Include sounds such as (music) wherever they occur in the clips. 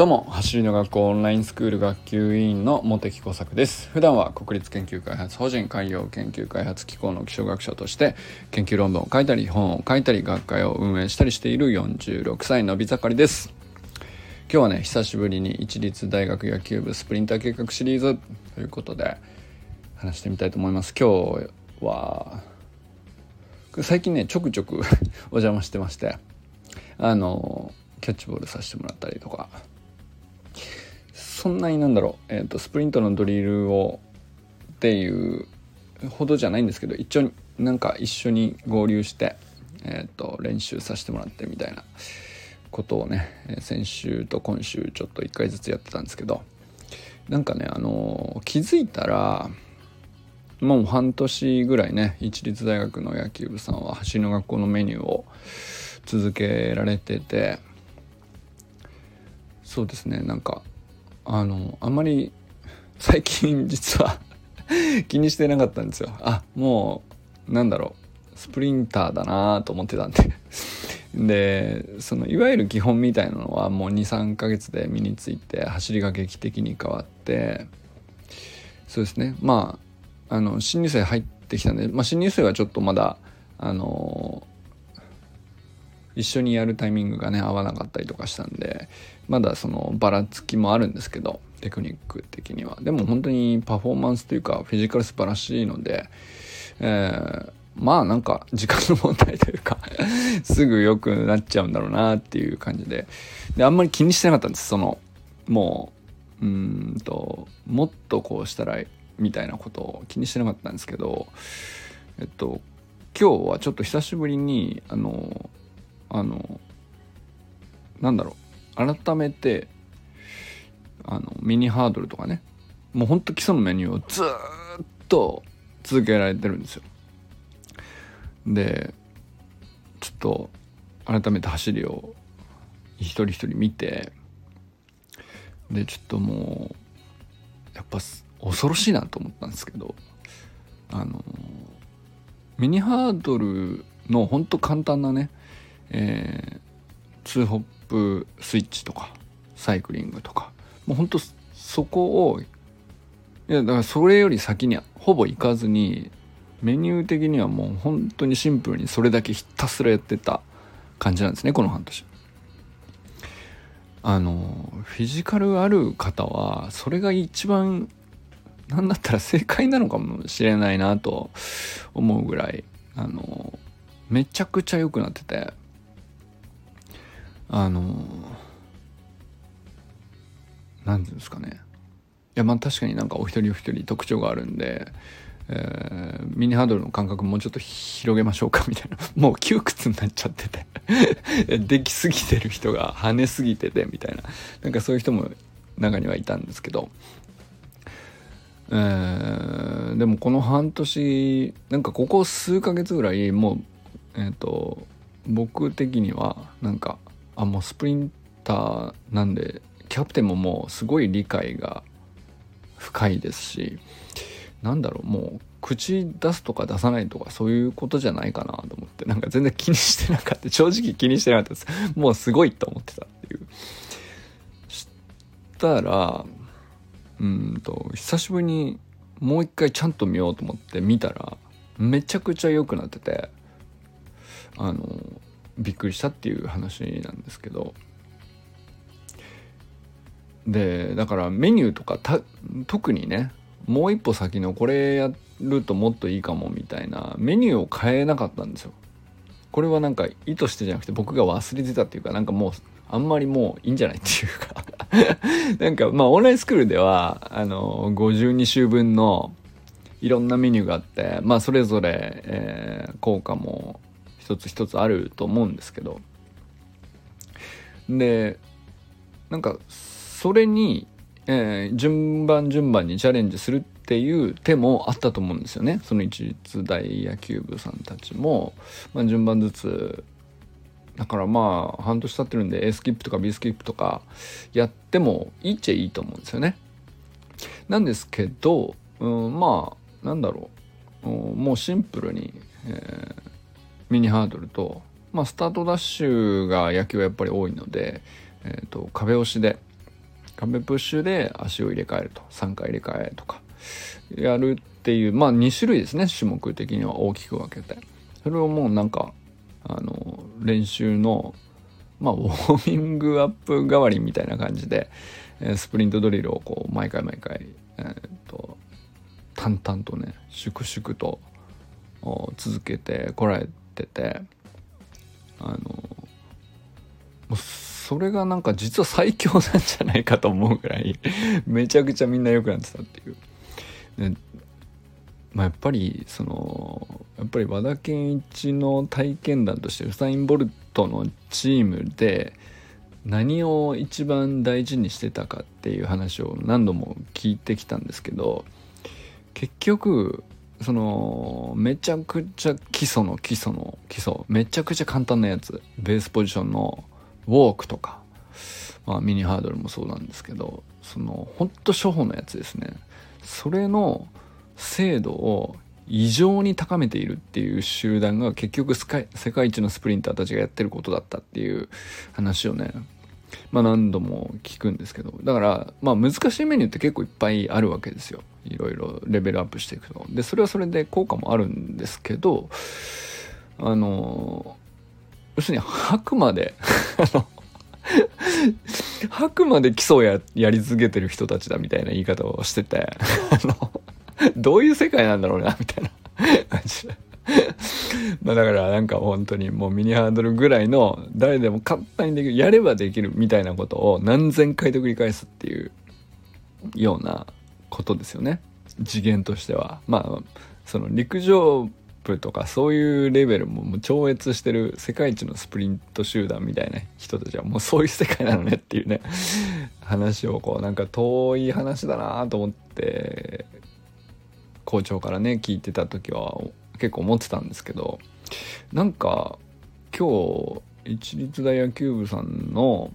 どうも走りの学校オンラインスクール学級委員の茂木耕作です。普段は国立研究開発法人海洋研究開発機構の気象学者として研究論文を書いたり本を書いたり学会を運営したりしている46歳のび盛りです。今日はね久しぶりに一律大学野球部スプリンター計画シリーズということで話してみたいと思います。今日は最近ねちょくちょく (laughs) お邪魔してましてあのキャッチボールさせてもらったりとか。そんなになんだろう、えーと、スプリントのドリルをっていうほどじゃないんですけど一応なんか一緒に合流して、えーと、練習させてもらってみたいなことをね先週と今週ちょっと1回ずつやってたんですけどなんかねあの気づいたらもう半年ぐらいね一律大学の野球部さんは走りの学校のメニューを続けられててそうですねなんかあのあんまり最近 (laughs) 実は気にしてなかったんですよ。あもうなんだろう。スプリンターだなと思ってたんで。(laughs) でそのいわゆる基本みたいなのはもう23ヶ月で身について走りが劇的に変わって。そうですね。まああの新入生入ってきたんで、まあ、新入生はちょっとまだあの一緒にやるタイミングがね合わなかったりとかしたんで。まだそのばらつきもあるんですけどテクニック的には。でも本当にパフォーマンスというかフィジカル素晴らしいので、えー、まあなんか時間の問題というか (laughs) すぐ良くなっちゃうんだろうなっていう感じで。であんまり気にしてなかったんです。そのもううんともっとこうしたらみたいなことを気にしてなかったんですけどえっと今日はちょっと久しぶりにあのあのなんだろう。改めてあのミニハードルとかねもうほんと基礎のメニューをずっと続けられてるんですよ。でちょっと改めて走りを一人一人見てでちょっともうやっぱ恐ろしいなと思ったんですけどあのミニハードルのほんと簡単なねえー、2ホップスイッチとかサイクリングとかもうほんとそこをいやだからそれより先にほぼ行かずにメニュー的にはもう本当にシンプルにそれだけひたすらやってた感じなんですねこの半年。あのフィジカルある方はそれが一番何だったら正解なのかもしれないなと思うぐらいあのめちゃくちゃ良くなっててあの何て言うんですかね。いやまあ確かになんかお一人お一人特徴があるんで、えー、ミニハードルの感覚もうちょっと広げましょうかみたいな。(laughs) もう窮屈になっちゃってて。(laughs) できすぎてる人が跳ねすぎててみたいな。なんかそういう人も中にはいたんですけど。えー、でもこの半年なんかここ数ヶ月ぐらいもうえっ、ー、と僕的にはなんかあもうスプリンターなんでキャプテンももうすごい理解が深いですしなんだろうもう口出すとか出さないとかそういうことじゃないかなと思ってなんか全然気にしてなかった。正直気にしてなかったです。もうすごいと思ってたっていう。したらうんと久しぶりにもう一回ちゃんと見ようと思って見たらめちゃくちゃ良くなっててあのびっくりしたっていう話なんですけどでだからメニューとか特にねもう一歩先のこれやるともっといいかもみたいなメニューを変えなかったんですよ。これはなんか意図してじゃなくて僕が忘れてたっていうかなんかもうあんまりもういいんじゃないっていうか (laughs) なんかまあオンラインスクールではあの52週分のいろんなメニューがあってまあそれぞれ、えー、効果も一つ一つあると思うんですけど。でなんかそれに、えー、順番順番にチャレンジするっていう手もあったと思うんですよね。その一律大野球部さんたちも、まあ、順番ずつ。だからまあ半年経ってるんで A スキップとか B スキップとかやってもいいっちゃいいと思うんですよね。なんですけど、うん、まあなんだろう。もうシンプルに、えー、ミニハードルと、まあ、スタートダッシュが野球はやっぱり多いので、えーと、壁押しで壁プッシュで足を入れ替えると3回入れ替えとかやるっていうまあ2種類ですね種目的には大きく分けて。それをもうなんかあの練習のまあウォーミングアップ代わりみたいな感じでえスプリントドリルをこう毎回毎回、えー、と淡々とね粛々と続けてこられててあのもうそれがなんか実は最強なんじゃないかと思うぐらい (laughs) めちゃくちゃみんな良くなってたっていう。でまあ、やっぱりそのやっぱり和田健一の体験談としてウサイン・ボルトのチームで何を一番大事にしてたかっていう話を何度も聞いてきたんですけど結局そのめちゃくちゃ基礎の基礎の基礎。めちゃくちゃ簡単なやつ。ベースポジションのウォークとか、まあ、ミニハードルもそうなんですけどそのほんと初歩のやつですね。それの精度を異常に高めているっていう集団が結局世界一のスプリンターたちがやってることだったっていう話をねまあ何度も聞くんですけどだからまあ難しいメニューって結構いっぱいあるわけですよ。いろいろレベルアップしていくと。でそれはそれで効果もあるんですけどあの要するに吐くまで (laughs) 吐くまで基礎をややり続けてる人たちだみたいな言い方をしててあのどういう世界なんだろうなみたいな感じ。で (laughs) まあだからなんか本当にもうミニハードルぐらいの誰でも簡単にできるやればできるみたいなことを何千回と繰り返すっていうようなことですよね。次元としては。まあその陸上部とかそういうレベルももう超越してる世界一のスプリント集団みたいな人たちはもうそういう世界なのねっていうね話をこうなんか遠い話だなと思って校長からね聞いてた時は結構思ってたんですけどなんか今日一律大野球部さんの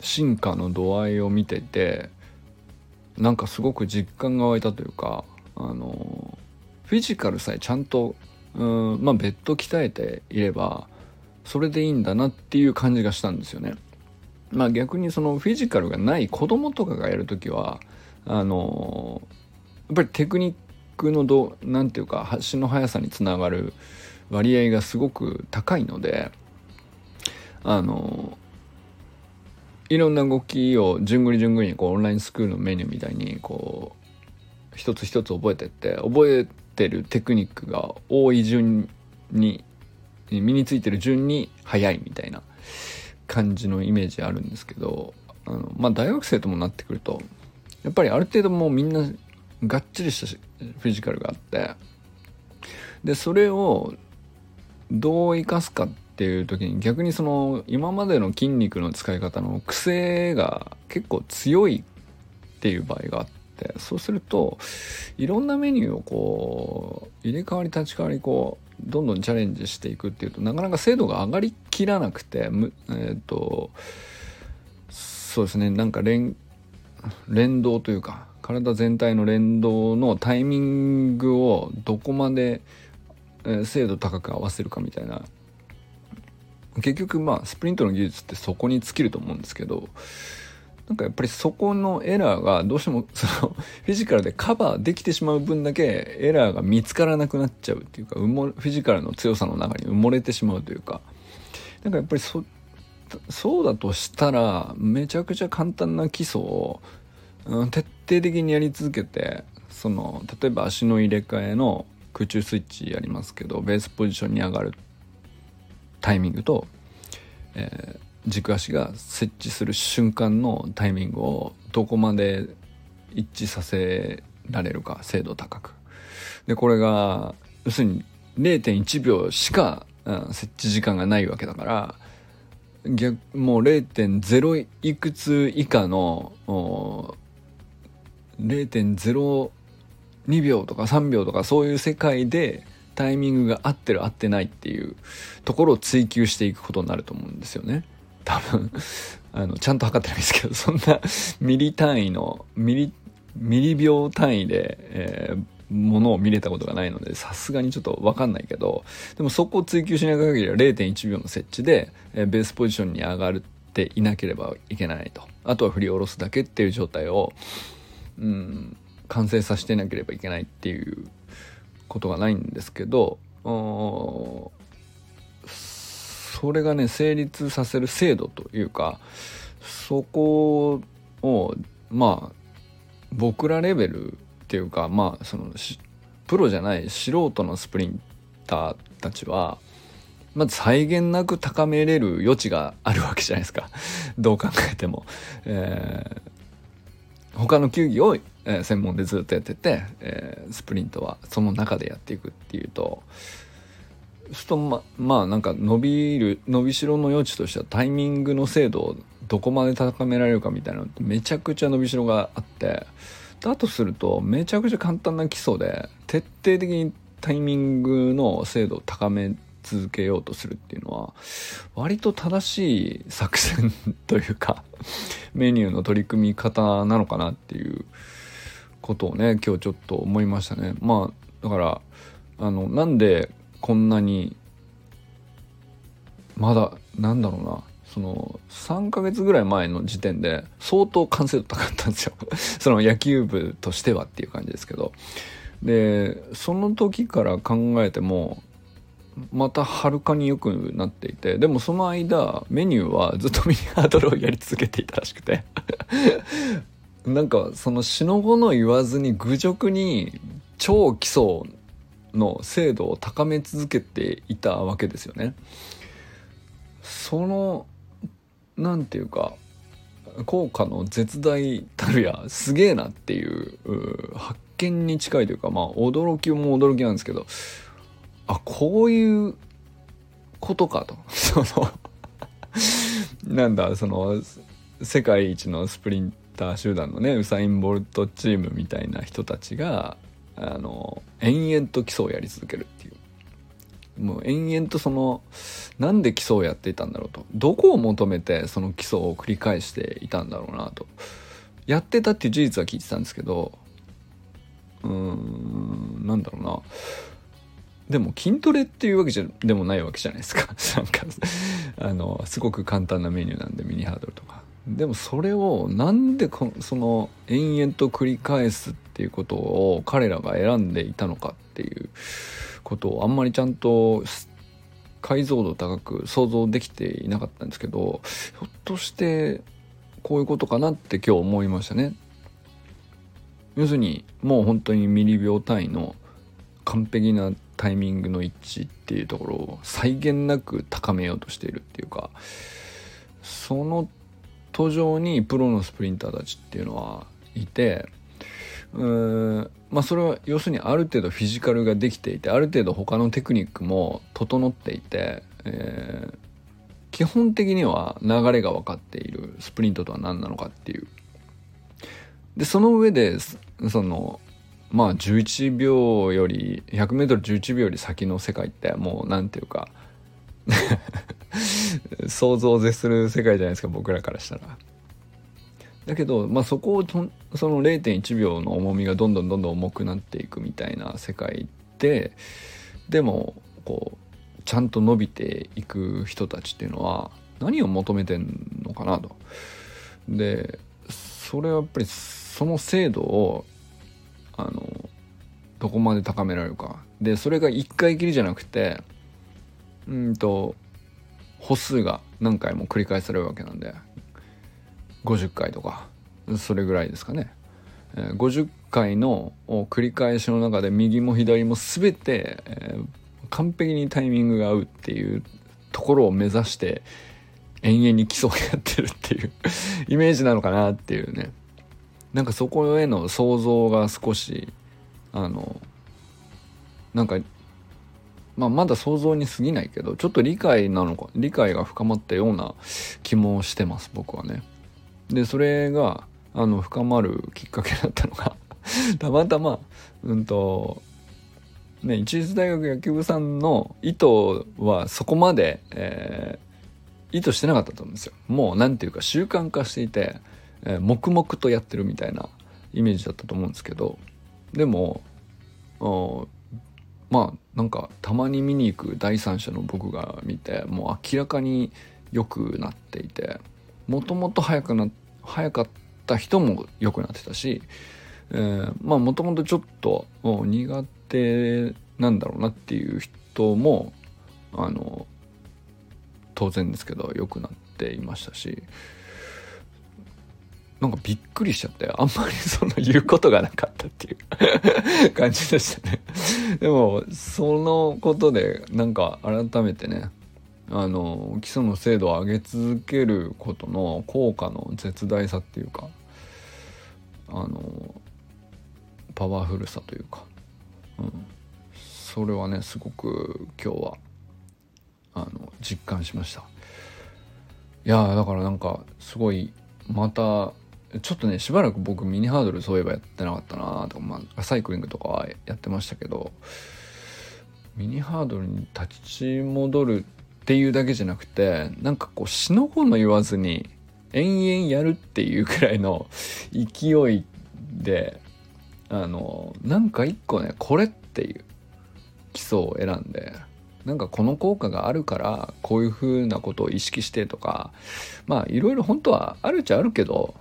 進化の度合いを見ててなんかすごく実感が湧いたというかあのフィジカルさえちゃんとうんまあ別途鍛えていればそれでいいんだなっていう感じがしたんですよね。まあ逆にそのフィジカルがない子供とかがやる時はあのやっぱりテクニックのどなんていうか足の速さにつながる割合がすごく高いのであのいろんな動きをじゅんぐりじゅんぐりにこうオンラインスクールのメニューみたいにこう一つ一つ覚えてって覚えてるテクニックが多い順に身についてる順に速いみたいな感じのイメージあるんですけどあのまあ大学生ともなってくるとやっぱりある程度もうみんながっちりしたフィジカルがあってでそれをどう生かすかっていう時に逆にその今までの筋肉の使い方の癖が結構強いっていう場合があってそうするといろんなメニューをこう入れ替わり立ち替わりこうどんどんチャレンジしていくっていうとなかなか精度が上がりきらなくてえっ、ー、とそうですねなんか連連動というか体全体の連動のタイミングをどこまで、精度高く合わせるかみたいな。結局まあスプリントの技術ってそこに尽きると思うんですけどなんかやっぱりそこのエラーがどうしてもその (laughs) フィジカルでカバーできてしまう分だけエラーが見つからなくなっちゃうっていうかフィジカルの強さの中に埋もれてしまうというか。なんかやっぱりそそうだとしたらめちゃくちゃ簡単な基礎をうん、徹底的にやり続けてその例えば足の入れ替えの空中スイッチやりますけどベースポジションに上がるタイミングと、えー、軸足が設置する瞬間のタイミングをどこまで一致させられるか精度高く。でこれが要するに0.1秒しか、うん、設置時間がないわけだから逆もう0.0いくつ以下の0.02秒とか3秒とかそういう世界でタイミングが合ってる合ってないっていうところを追求していくことになると思うんですよね。多分あのちゃんと測ってないですけどそんなミリ単位のミリミリ秒単位で、えー、ものを見れたことがないのでさすがにちょっと分かんないけどでもそこを追求しない限りは0.1秒の設置で、えー、ベースポジションに上がるていなければいけないとあとは振り下ろすだけっていう状態を、うん、完成させてなければいけないっていうことがないんですけどそれがね成立させる制度というかそこをまあ僕らレベルっていうかまあそのプロじゃない素人のスプリンターたちはまず際限なく高めれる余地があるわけじゃないですかどう考えても。えー、他の球技を、えー、専門でずっとやってて、えー、スプリントはその中でやっていくっていうとすとままあなんか伸びる伸びしろの余地としてはタイミングの精度をどこまで高められるかみたいなのってめちゃくちゃ伸びしろがあってだとするとめちゃくちゃ簡単な基礎で徹底的にタイミングの精度を高め続けようとするっていうのは割と正しい作戦というかメニューの取り組み方なのかなっていうことをね今日ちょっと思いましたね。まあだからあのなんでこんなにまだなんだろうなその3ヶ月ぐらい前の時点で相当完成度高かったんですよ (laughs) その野球部としてはっていう感じですけどでその時から考えてもまたはるかに良くなっていてでもその間メニューはずっとミニハードルをやり続けていたらしくて (laughs) なんかそのしのごの言わずに愚直に超基礎の精度を高め続けていたわけですよね。その何て言うか効果の絶大たるやすげえなっていう発見に近いというかまあ驚きも驚きなんですけどあこういうことかと。(laughs) そのなんだその世界一のスプリンター集団のねウサイン・ボルトチームみたいな人たちがあの延々と基礎をやり続けるっていう。もう延々とそのなんで基礎をやっていたんだろうと。どこを求めてその基礎を繰り返していたんだろうなと。やってたっていう事実は聞いてたんですけどうーんなんだろうな。でも筋トレっていうわけじゃでもないわけじゃないですか (laughs) なんかあのすごく簡単なメニューなんでミニハードルとかでもそれをなんでその延々と繰り返すっていうことを彼らが選んでいたのかっていうことをあんまりちゃんと解像度高く想像できていなかったんですけどひょっとしてこういうことかなって今日思いましたね。要するにもう本当にミリ秒単位の完璧なタイミングの一致っていうところを際限なく高めようとしているっていうかその途上にプロのスプリンターたちっていうのはいてうーんまあそれは要するにある程度フィジカルができていてある程度他のテクニックも整っていて、えー、基本的には流れが分かっているスプリントとは何なのかっていう。でその上でそのまあ11秒より 100m11 秒より先の世界ってもう何ていうか (laughs) 想像を絶する世界じゃないですか僕らからしたら。だけど、まあ、そこをとその0.1秒の重みがどんどんどんどん重くなっていくみたいな世界ででもこうちゃんと伸びていく人たちっていうのは何を求めてんのかなと。でそれはやっぱりその精度をあのどこまで高められるか。でそれが1回きりじゃなくてうんと歩数が何回も繰り返されるわけなんで50回とかそれぐらいですかね。50回の繰り返しの中で右も左も全て、え、完璧にタイミングが合うっていうところを目指して延々に基礎をやってるっていうイメージなのかなっていうねなんかそこへの想像が少しあのなんかまあ、まだ想像に過ぎないけどちょっと理解なのか理解が深まったような気もしてます僕はね。でそれがあの深まるきっかけだったのが (laughs) たまたまうんとね一律大学野球部さんの意図はそこまで、えー、意図してなかったと思うんですよ。もう何ていうか習慣化していて、えー、黙々とやってるみたいなイメージだったと思うんですけどでもまあなんかたまに見に行く第三者の僕が見てもう明らかに良くなっていてもともと速くな速かった人も良くなってたし、えー、まあもともとちょっと苦手なんだろうなっていう人もあの当然ですけど良くなっていましたしなんかびっくりしちゃってあんまりその言うことがなかったっていう (laughs) 感じでしたね。でもそのことでなんか改めてねあの基礎の精度を上げ続けることの効果の絶大さっていうかあのパワフルさというか、うん、それはねすごく今日はあの実感しました。いやだからなんかすごいまたちょっとねしばらく僕ミニハードルそういえばやってなかったなとか、まあ、サイクリングとかはやってましたけどミニハードルに立ち戻るっていうだけじゃなくてなんかこう死の子の言わずに延々やるっていうくらいの (laughs) 勢いであのなんか一個ねこれっていう基礎を選んでなんかこの効果があるからこういう風なことを意識してとかまあいろいろ本当はあるっちゃあるけど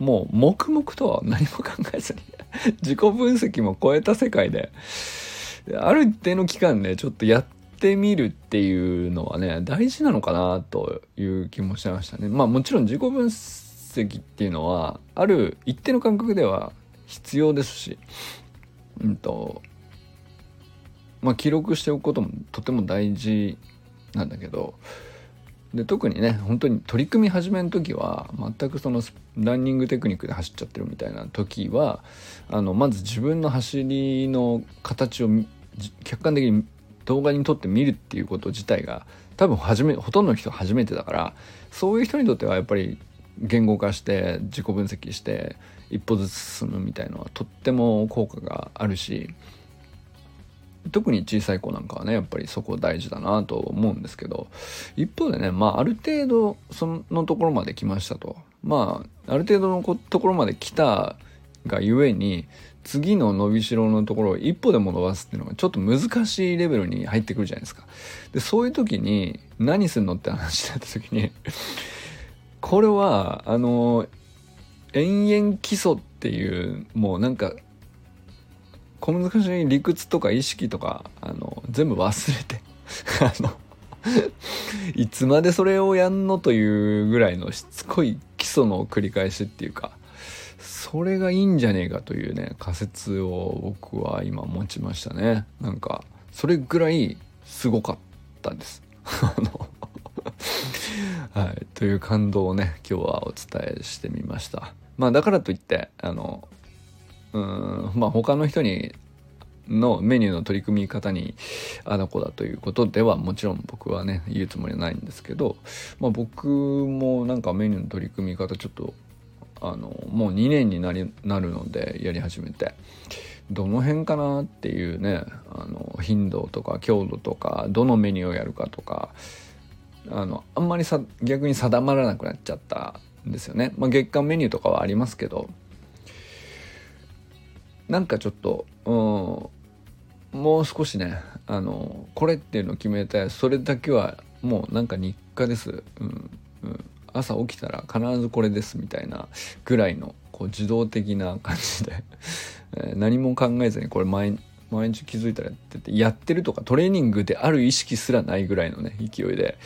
もう黙々と何も考えずに自己分析も超えた世界である一定の期間ねちょっとやってみるっていうのはね大事なのかなという気もしましたね。まあもちろん自己分析っていうのはある一定の感覚では必要ですし、うんとまあ、記録しておくこともとても大事なんだけどで特にね本当に取り組み始めの時は全くそのランニングテクニックで走っちゃってるみたいな時はあのまず自分の走りの形を客観的に動画に撮って見るっていうこと自体が多分初めほとんどの人初めてだからそういう人にとってはやっぱり言語化して自己分析して一歩ずつ進むみたいのはとっても効果があるし特に小さい子なんかはねやっぱりそこ大事だなと思うんですけど一方でねまあある程度そのところまで来ましたとまあある程度のところまで来たがゆえに次の伸びしろのところを一歩でも伸ばすっていうのがちょっと難しいレベルに入ってくるじゃないですか。でそういう時に何するのって話になった時に (laughs) これはあの延々基礎っていうもうなんか小難しい理屈とか意識とかあの全部忘れて (laughs) あのいつまでそれをやんのというぐらいのしつこい基礎の繰り返しっていうかそれがいいんじゃねえかというね仮説を僕は今持ちましたね。なんかそれぐらいすごかったんです。(laughs) あのはい、という感動をね今日はお伝えしてみました。まあだからといってあのうんまあ他の人にのメニューの取り組み方にあだこだということではもちろん僕はね言うつもりはないんですけど、まあ、僕もなんかメニューの取り組み方ちょっとあのもう2年になりなるのでやり始めてどの辺かなっていうねあの頻度とか強度とかどのメニューをやるかとかあのあんまりさ逆に定まらなくなっちゃったんですよね。まあ、月間メニューとかはありますけどなんかちょっと、うん、もう少しねあのこれっていうのを決めてそれだけはもうなんか日課です、うんうん、朝起きたら必ずこれですみたいなぐらいのこう自動的な感じで (laughs) え何も考えずにこれ毎毎日気づいたらやっててやってるとかトレーニングである意識すらないぐらいのね勢いで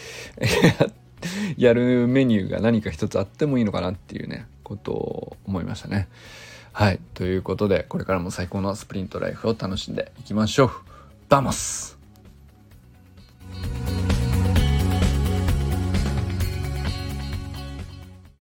(laughs) やるメニューが何か一つあってもいいのかなっていうねことを思いましたね。はい。ということで、これからも最高のスプリントライフを楽しんでいきましょう。 Vamos